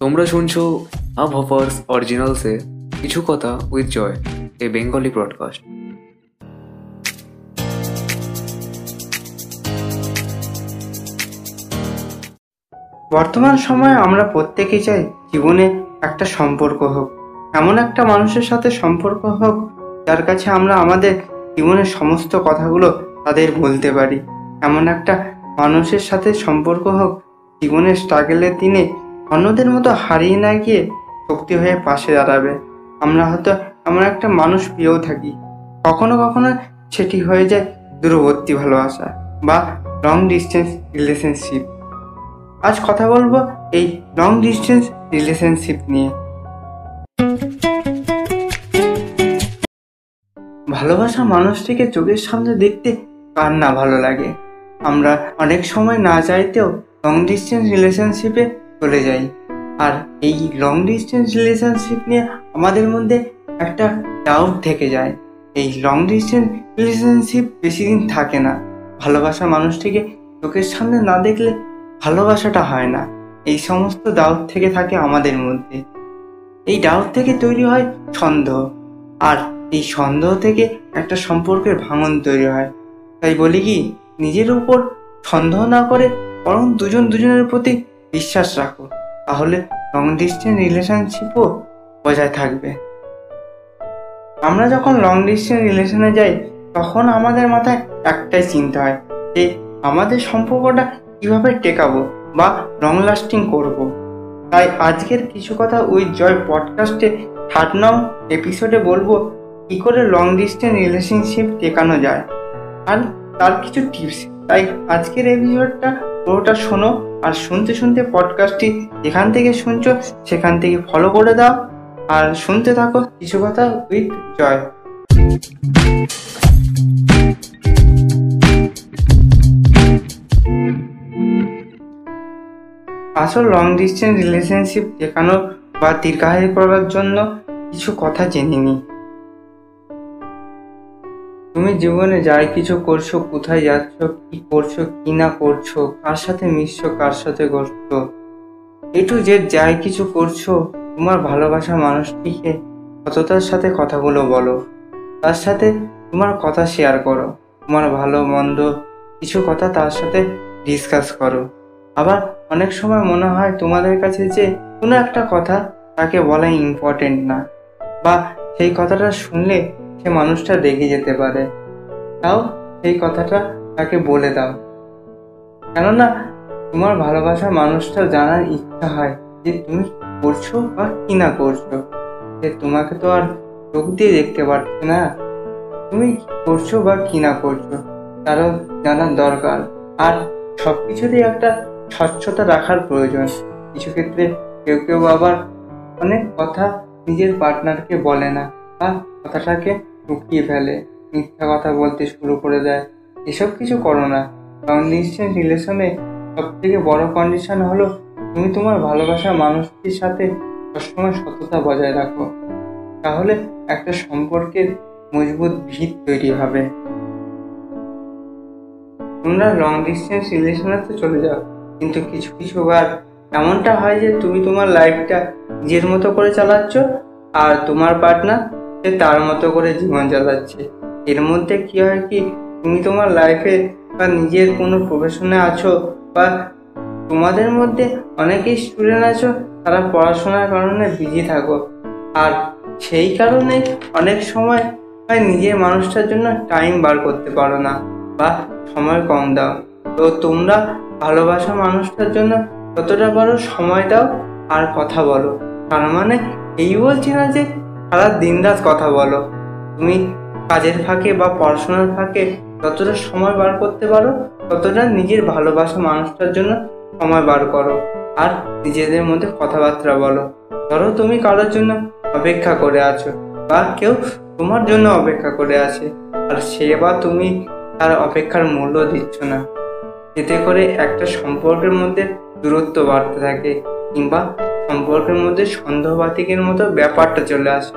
তোমরা শুনছো আব হপার্স অরিজিনালসে কিছু কথা with Joy a Bengali broadcast বর্তমান সময়ে আমরা প্রত্যেকেই চাই জীবনে একটা সম্পর্ক হোক। এমন একটা মানুষের সাথে সম্পর্ক হোক, যার কাছে আমরা আমাদের জীবনের সমস্ত কথাগুলো তাদের বলতে পারি। এমন একটা মানুষের সাথে সম্পর্ক হোক, জীবনের স্ট্রাগলের দিনে অন্যদের মতো হারিয়ে না গিয়ে শক্তি হয়ে পাশে দাঁড়াবে। আমরা হয়তো এমন একটা মানুষ পেয়েও থাকি। কখনো কখনো সেটি হয়ে যায় দূরবর্তী ভালোবাসা বা লং ডিস্টেন্স রিলেশনশিপ আজ কথা বলব এই লং ডিস্টেন্স রিলেশনশিপ নিয়ে। ভালোবাসা মানুষটিকে চোখের সামনে দেখতে কার না ভালো লাগে? আমরা অনেক সময় না চাইতেও লং ডিস্টেন্স রিলেশনশিপে চলে যাই। আর এই লং ডিস্টেন্স রিলেশনশিপ নিয়ে আমাদের মধ্যে একটা ডাউট থেকে যায়। এই লং ডিস্টেন্স রিলেশনশিপ বেশি দিন থাকে না। ভালোবাসা মানুষটিকে চোখের সামনে না দেখলে ভালোবাসাটা হয় না। এই সমস্ত ডাউট থেকে থাকে আমাদের মধ্যে। এই ডাউট থেকে তৈরি হয় সন্দেহ আর এই সন্দেহ থেকে একটা সম্পর্কের ভাঙন তৈরি হয়। তাই বলি কি, নিজের উপর সন্দেহ না করে বরং দুজন দুজনের প্রতি বিশ্বাস রাখো, তাহলে লং ডিস্টেন্স রিলেশনশিপও বজায় থাকবে আমরা যখন লং ডিস্টেন্স রিলেশনে যাই, তখন আমাদের মাথায় একটাই চিন্তা হয় যে, আমাদের সম্পর্কটা কীভাবে টেকাবো বা লং লাস্টিং করব। তাই আজকের কিছু কথা ওই জয় পডকাস্টে থার্ড নং এপিসোডে বলব, কি করে লং ডিস্টেন্স রিলেশনশিপ টেকানো যায় আর তার কিছু টিপস তাই আজকের এপিসোডটা পুরোটা শোনো আর শুনতে শুনতে পডকাস্টটি যেখান থেকে শুনছো সেখান থেকে ফলো করে দাও আর শুনতে থাকো কিছু কথা উইথ জয় আসল লং ডিস্টেন্স রিলেশনশিপ টেকানো বা দীর্ঘায়ু করার জন্য কিছু কথা জেনে নিই তুমি জীবনে যাই কিছু করছ, কোথায় যাচ্ছ, কি করছ, কি না করছ, কার সাথে মিশছো, কার সাথে করছ একটু যে যাই কিছু করছ, তোমার ভালোবাসা মানুষটিকে কতটার সাথে কথাগুলো বলো। তার সাথে তোমার কথা শেয়ার করো। তোমার ভালো, মন্দ কিছু কথা তার সাথে ডিসকাস করো। আবার অনেক সময় মনে হয় তোমাদের কাছে যে কোনো একটা কথা তাকে বলা ইম্পর্টেন্ট না। বা সেই কথাটা শুনলে সে মানুষটা রেগে যেতে পারে। তাও সেই কথাটা তাকে বলে দাও। কেননা, তোমার ভালোবাসা মানুষটা জানার ইচ্ছা হয় যে তুমি করছ বা কি না করছ। সে তোমাকে তো আর চোখ দিয়ে দেখতে পারছে না। তুমি করছ বা কি না করছ, তারও জানার দরকার। আর সব কিছুতেই একটা স্বচ্ছতা রাখার প্রয়োজন। কিছু ক্ষেত্রে কেউ কেউ আবার অনেক কথা নিজের পার্টনারকে বলে না। বা কথাটাকে লুকিয়ে ফেলে, মিথ্যা কথা বলতে শুরু করে দেয়। এসব কিছু করো না লং ডিস্টেন্স রিলেশনে সব থেকে বড় কন্ডিশন হলো তুমি তোমার ভালোবাসা মানুষটির সাথে সবসময় সততা বজায় রাখো। তাহলে একটা সম্পর্কের মজবুত ভিত তৈরি হবে। তোমরা লং ডিস্টেন্স রিলেশনে তো চলে যাও, কিন্তু কিছু কিছু বার এমনটা হয় যে তুমি তোমার লাইফটা নিজের মতো করে চালাচ্ছ আর তোমার পার্টনার সে তার মতো করে জীবন চালাচ্ছে। এর মধ্যে কি হয় কি, তুমি তোমার লাইফে বা নিজের কোনো প্রফেশনে আছো বা তোমাদের মধ্যে অনেকেই স্টুডেন্ট আছো, তারা পড়াশোনার কারণে বিজি থাকো। আর সেই কারণে অনেক সময় হয় নিজের মানুষটার জন্য টাইম বার করতে পারো না বা সময় কম দাও। তো তোমরা ভালোবাসা মানুষটার জন্য যতটা পারো সময় দাও আর কথা বলো। তার মানে এই বলছি না যে সারা দিন রাত কথা বলো। তুমি কাজের ফাঁকে বা পড়াশোনার ফাঁকে যতটা সময় বার করতে পারো, ততটা নিজের ভালোবাসা মানুষটার জন্য সময় বার করো। আর নিজেদের মধ্যে কথাবার্তা বলো। ধরো তুমি কারোর জন্য অপেক্ষা করে আছো বা কেউ তোমার জন্য অপেক্ষা করে আছে, আর সে বা তুমি তার অপেক্ষার মূল্য দিচ্ছ না। এতে করে একটা সম্পর্কের মধ্যে দূরত্ব বাড়তে থাকে কিংবা সম্পর্কের মধ্যে সন্দেহবাতিকের মতো ব্যাপারটা চলে আসে।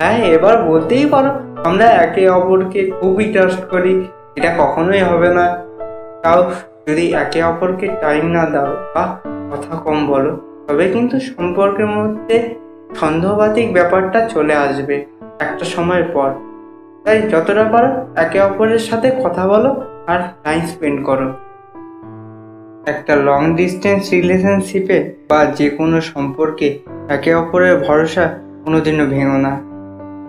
হ্যাঁ এবার বলতেই পারো, আমরা একে অপরকে খুবই ট্রাস্ট করি, এটা কখনোই হবে না। তাও যদি একে অপরকে টাইম না দাও, বা কথা কম বলো, তবে কিন্তু সম্পর্কের মধ্যে সন্দেহবাতিক ব্যাপারটা চলে আসবে একটা সময় পর। তাই যতটা পারো একে অপরের সাথে কথা বলো আর টাইম স্পেন্ড করো। একটা লং ডিস্টেন্স রিলেশনশিপে বা যে কোনো সম্পর্কে একে অপরের ভরসা কোনোদিনও ভেঙো না।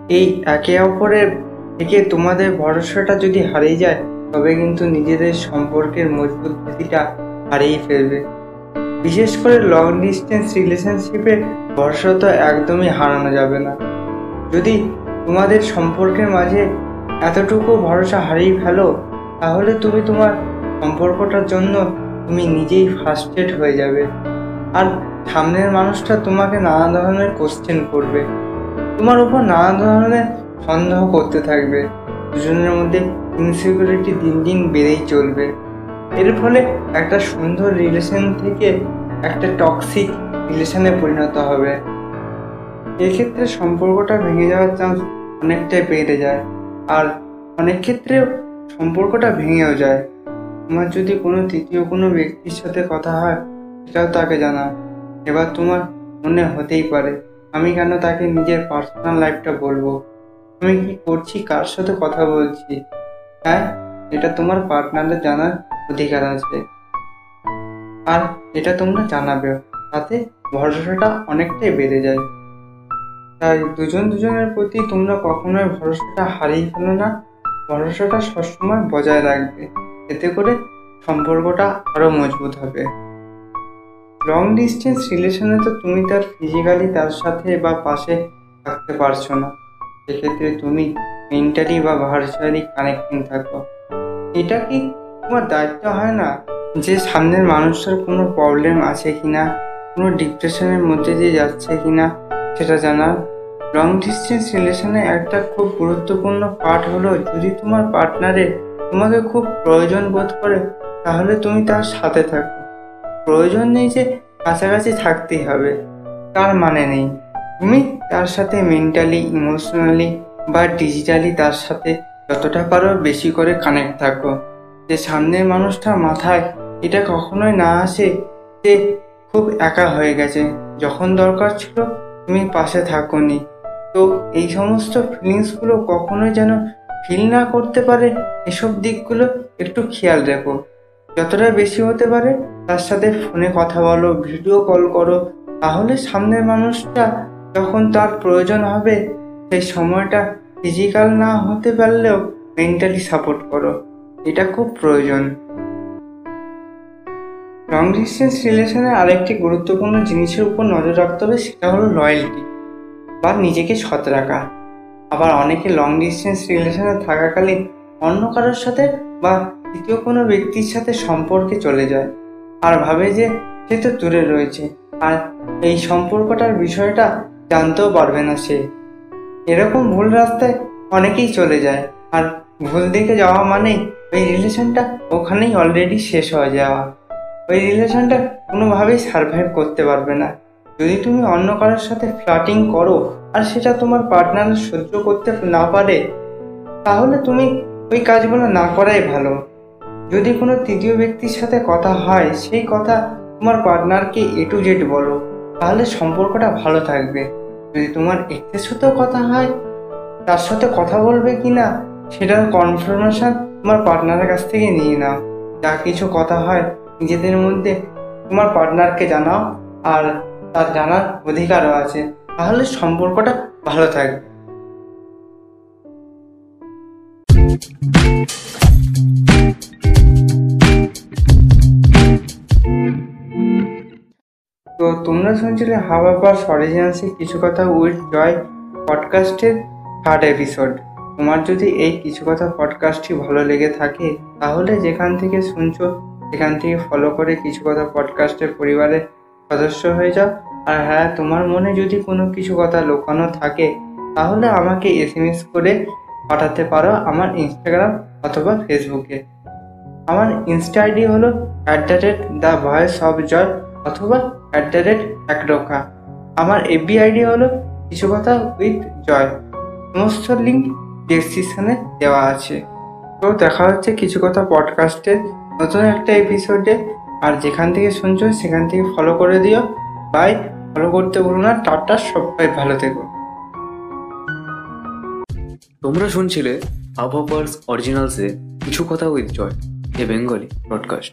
এই একে অপরের থেকে তোমাদের ভরসাটা যদি হারিয়ে যায়, তবে কিন্তু নিজেদের সম্পর্কের মজবুত ভিত্তিটা হারিয়ে ফেলবে। বিশেষ করে লং ডিস্টেন্স রিলেশনশিপে ভরসা তো একদমই হারানো যাবে না। যদি তোমাদের সম্পর্কের মাঝে এতটুকু ভরসা হারিয়ে ফেলো, তাহলে তুমি তোমার সম্পর্কটার জন্য তুমি নিজেই ফার্স্টেড হয়ে যাবে। আর সামনের মানুষটা তোমাকে নানা ধরনের কোশ্চেন করবে। তোমার উপর নানা ধরনের সন্দেহ করতে থাকবে। দুজনের মধ্যে ইনসিকিউরিটি দিন দিন বেড়েই চলবে। এর ফলে একটা সুন্দর রিলেশন থেকে একটা টক্সিক রিলেশনে পরিণত হবে। এক্ষেত্রে সম্পর্কটা ভেঙে যাওয়ার চান্স অনেকটাই বেড়ে যায়। আর অনেক ক্ষেত্রেও সম্পর্কটা ভেঙেও যায়। তোমার যদি কোনো তৃতীয় কোনো ব্যক্তির সাথে কথা হয়, সেটাও তাকে জানা এবার তোমার মনে হতেই পারে, আমি কেন তাকে নিজের পার্সোনাল লাইফটা বলব? আমি কি করছি? কার সাথে কথা বলছি? হ্যাঁ এটা তোমার পার্টনারের জানার অধিকার আছে। আর এটা তোমরা জানাবে তাতে ভরসাটা অনেকটাই বেড়ে যায়। তাই দুজন দুজনের প্রতি তোমরা কখনোই ভরসাটা হারিয়ে ফেলো না। ভরসাটা সবসময় বজায় রাখবে। এতে করে সম্পর্কটা আরও মজবুত হবে। লং ডিস্টেন্স রিলেশনে তো তুমি তার ফিজিক্যালি তার সাথে বা পাশে থাকতে পারছ না। সেক্ষেত্রে তুমি মেন্টালি বা ভার্চুয়ালি কানেক্টিং থাকো। এটা কি তোমার দায়িত্ব হয় না যে সামনের মানুষটার কোনো প্রবলেম আছে কিনা, কোনো ডিপ্রেশনের মধ্যে দিয়ে যাচ্ছে কিনা, সেটা জানার? লং ডিস্টেন্স রিলেশনে একটা খুব গুরুত্বপূর্ণ পার্ট হলো যদি তোমার পার্টনারে তোমাকে খুব প্রয়োজন বোধ করে, তাহলে তুমি তার সাথে থাকো। প্রয়োজন নেই যে কাছাকাছি থাকতেই হবে, তার মানে নেই। তুমি তার সাথে মেন্টালি ইমোশনালি বা ডিজিটালি তার সাথে যতটা পারো বেশি করে কানেক্ট থাকো। যে সামনের মানুষটার মাথায় এটা কখনোই না আসে যে খুব একা হয়ে গেছে। যখন দরকার ছিল, তুমি পাশে থাকোনি। তো এই সমস্ত ফিলিংসগুলো কখনোই যেন ফিল না করতে পারে এসব দিকগুলো একটু খেয়াল রেখো। যতটা বেশি হতে পারে তার সাথে ফোনে কথা বলো, ভিডিও কল করো, তাহলে সামনের মানুষটা যখন তার প্রয়োজন হবে, সেই সময়টা ফিজিক্যাল না হতে পারলেও মেন্টালি সাপোর্ট করো। এটা খুব প্রয়োজন। লং ডিস্টেন্স রিলেশনে আরেকটি গুরুত্বপূর্ণ জিনিসের উপর নজর রাখতে হবে সেটা হলো লয়্যালটি বা নিজেকে সৎ রাখা। আবার অনেকে লং ডিস্টেন্স রিলেশনে থাকাকালীন অন্য কারোর সাথে বা তৃতীয় কোনো ব্যক্তির সাথে সম্পর্কে চলে যায়। আর ভাবে যে সে তো দূরে রয়েছে, আর এই সম্পর্কটার বিষয়টা জানতেও পারবে না সে। এরকম ভুল রাস্তায় অনেকেই চলে যায়, আর ভুল দিকে যাওয়া মানেই ওই রিলেশনটা ওখানেই অলরেডি শেষ হয়ে যাওয়া। ওই রিলেশনটা কোনোভাবেই সার্ভাইভ করতে পারবে না। যদি তুমি অন্য কারোর সাথে ফ্লাটিং করো আর সেটা তোমার পার্টনার সহ্য করতে না পারে, তাহলে তুমি ওই কাজগুলো না করাই ভালো। যদি কোনো তৃতীয় ব্যক্তির সাথে কথা হয়, সেই কথা তোমার পার্টনারকে এ টু জেড বলো, তাহলে সম্পর্কটা ভালো থাকবে। যদি তোমার এক্সের সাথেও কথা হয়, তার সাথে কথা বলবে কি না সেটার কনফার্মেশন তোমার পার্টনারের কাছ থেকে নিয়ে নাও। যা কিছু কথা হয়, নিজেদের মধ্যে তোমার পার্টনারকে জানাও, আর তার জানার অধিকারও আছে। তাহলে সম্পর্কটা ভালো থাকবে তো তোমরা শুনছিলে হাওয়া বা অরিজিনালসে কিছু কথা উইথ জয় পডকাস্টের থার্ড এপিসোড। তোমার যদি এই কিছু কথা পডকাস্টটি ভালো লেগে থাকে, তাহলে যেখান থেকে শুনছো, সেখান থেকে ফলো করে কিছু কথা পডকাস্টের পরিবারের সদস্য হয়ে যাও। আর হ্যাঁ তোমার মনে যদি কোনো কিছু কথা লুকানো থাকে, তাহলে আমাকে এস করে পাঠাতে পারো আমার ইনস্টাগ্রাম অথবা ফেসবুকে আমার ইনস্টা আইডি হলো at the rate the voice of Joy অথবা অ্যাট দ্য রেট একরোখা আমার এফবি আইডি হলো কিছু কথা উইথ জয় সমস্ত লিঙ্ক ডেসক্রিপশনে দেওয়া আছে। তো দেখা হচ্ছে কিছু কথা পডকাস্টের নতুন একটা এপিসোডে আর যেখান থেকে শুনছো, সেখান থেকে ফলো করে দিও। বাই ফলো করতে ভুলো না, টাটা, সবাই ভালো থেকো। তোমরা শুনছিলে আবহাওয়ার্স অরিজিনালসে কিছু কথা with Joy, a Bengali broadcast.